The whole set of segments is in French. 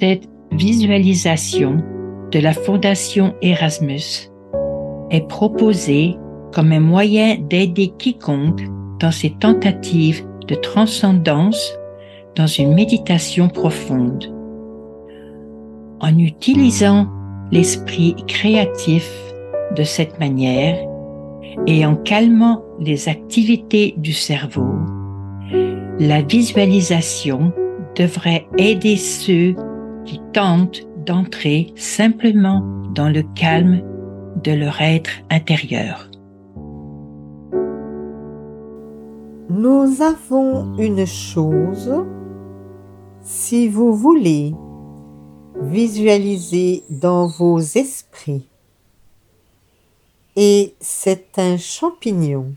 Cette visualisation de la Fondation Erasmus est proposée comme un moyen d'aider quiconque dans ses tentatives de transcendance dans une méditation profonde. En utilisant l'esprit créatif de cette manière et en calmant les activités du cerveau, la visualisation devrait aider ceux qui tentent d'entrer simplement dans le calme de leur être intérieur. Nous avons une chose, si vous voulez visualiser dans vos esprits, et c'est un champignon.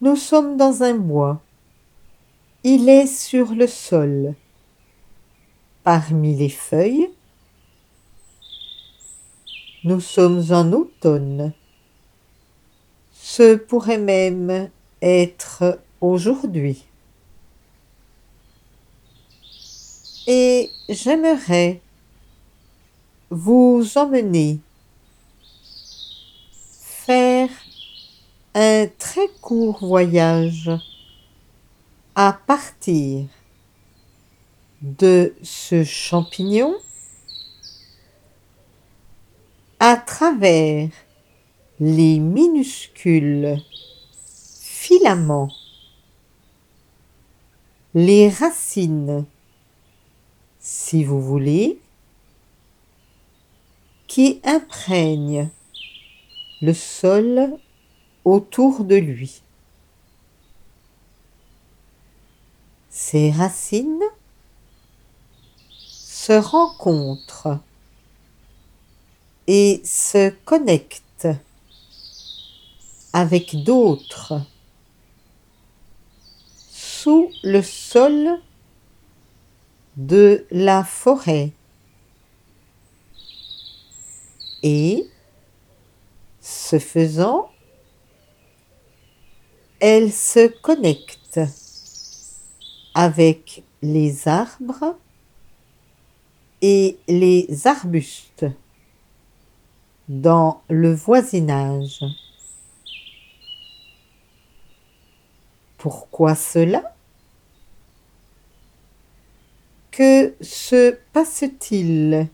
Nous sommes dans un bois. Il est sur le sol. Parmi les feuilles, nous sommes en automne. Ce pourrait même être aujourd'hui. Et j'aimerais vous emmener faire un très court voyage à partir de ce champignon à travers les minuscules filaments, les racines, si vous voulez, qui imprègnent le sol autour de lui. Ces racines se rencontrent et se connectent avec d'autres sous le sol de la forêt et, ce faisant, elle se connecte avec les arbres et les arbustes dans le voisinage. Pourquoi cela? Que se passe-t-il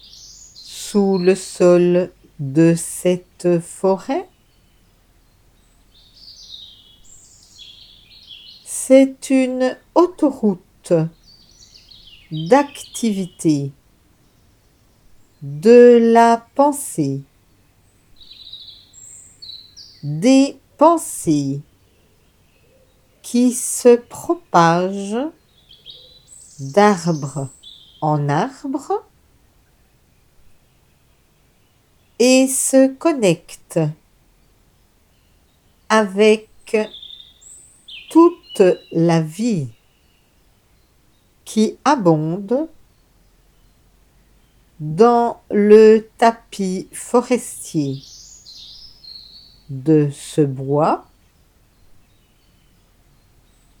sous le sol de cette forêt? C'est une autoroute d'activité de la pensée, des pensées qui se propagent d'arbre en arbre et se connectent avec toute la vie qui abonde dans le tapis forestier de ce bois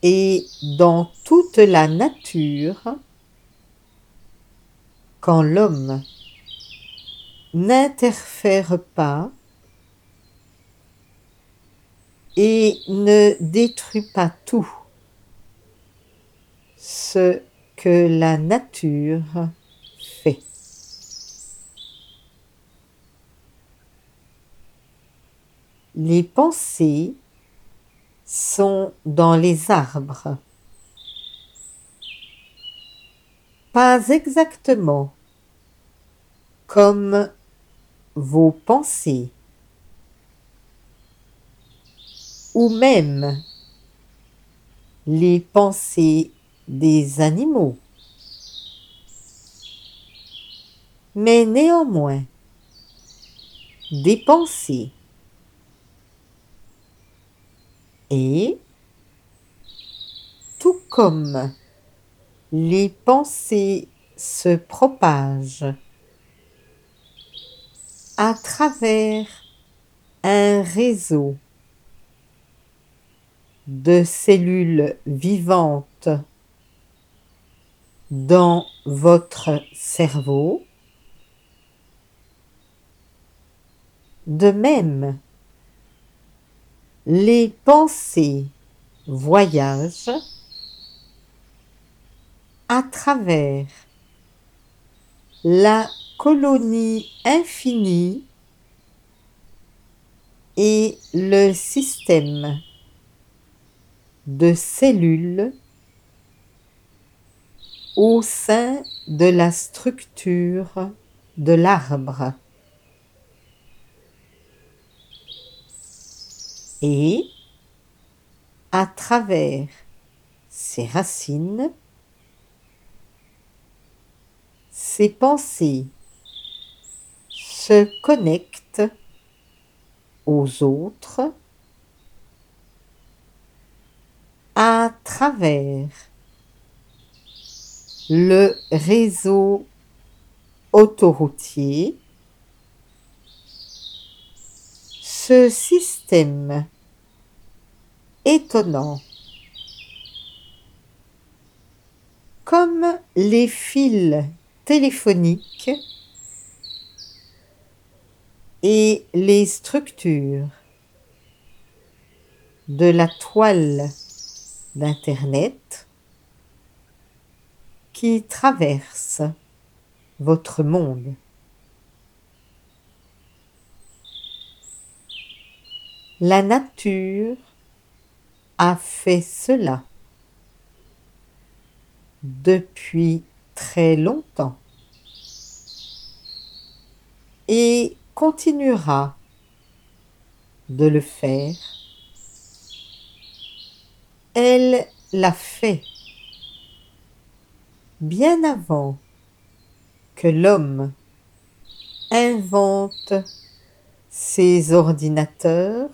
et dans toute la nature quand l'homme n'interfère pas et ne détruit pas tout ce que la nature fait. Les pensées sont dans les arbres. Pas exactement comme vos pensées ou même les pensées des animaux. Mais néanmoins, des pensées et tout comme les pensées se propagent à travers un réseau de cellules vivantes dans votre cerveau. De même, les pensées voyagent à travers la colonie infinie et le système de cellules au sein de la structure de l'arbre. Et à travers ses racines, ses pensées se connectent aux autres à travers le réseau autoroutier. Ce système étonnant, comme les fils téléphoniques et les structures de la toile d'Internet qui traverse votre monde. La nature a fait cela depuis très longtemps et continuera de le faire. Elle l'a fait bien avant que l'homme invente ses ordinateurs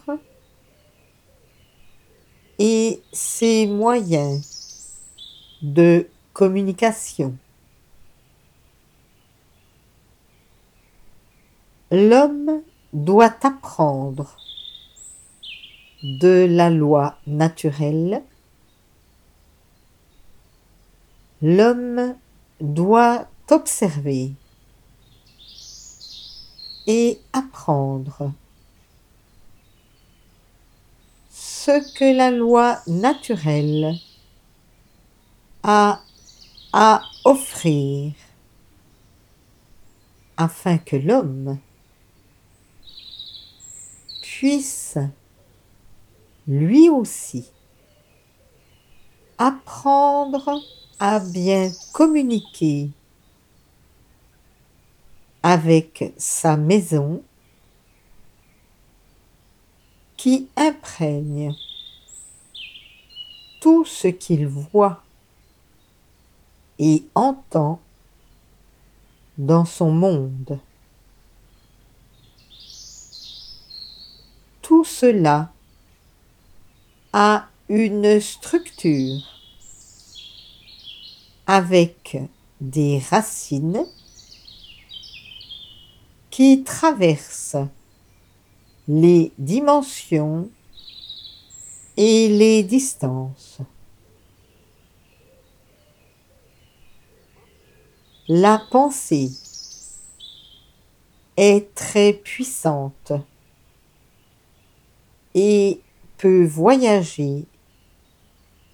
et ses moyens de communication. L'homme doit apprendre de la loi naturelle. L'homme doit observer et apprendre ce que la loi naturelle a à offrir afin que l'homme puisse lui aussi apprendre à bien communiquer avec sa maison qui imprègne tout ce qu'il voit et entend dans son monde. Tout cela a une structure avec des racines qui traversent les dimensions et les distances. La pensée est très puissante et peut voyager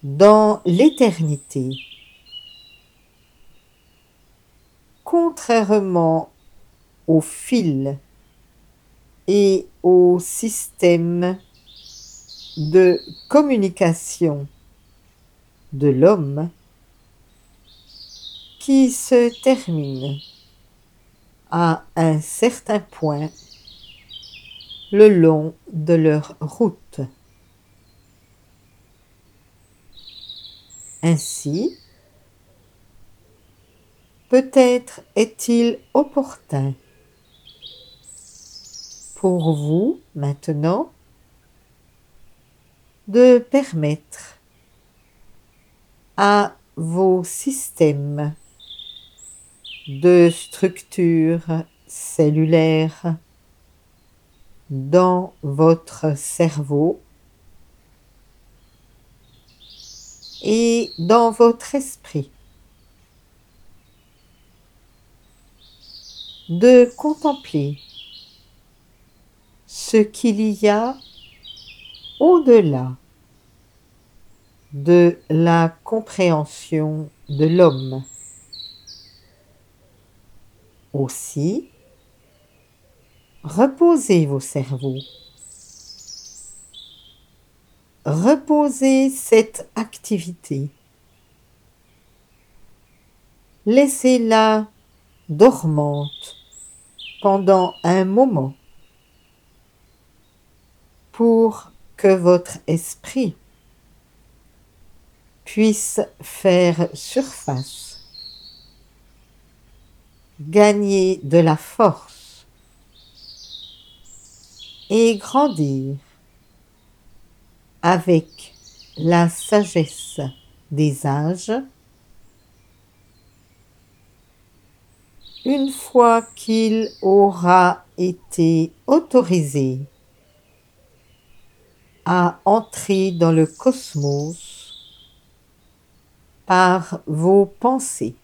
dans l'éternité. Contrairement au fil et au système de communication de l'homme qui se termine à un certain point le long de leur route. Ainsi, peut-être est-il opportun pour vous maintenant de permettre à vos systèmes de structure cellulaire dans votre cerveau et dans votre esprit de contempler ce qu'il y a au-delà de la compréhension de l'homme. Aussi, reposez vos cerveaux. Reposez cette activité. Laissez-la dormante pendant un moment pour que votre esprit puisse faire surface, gagner de la force et grandir avec la sagesse des âges une fois qu'il aura été autorisé à entrer dans le cosmos par vos pensées.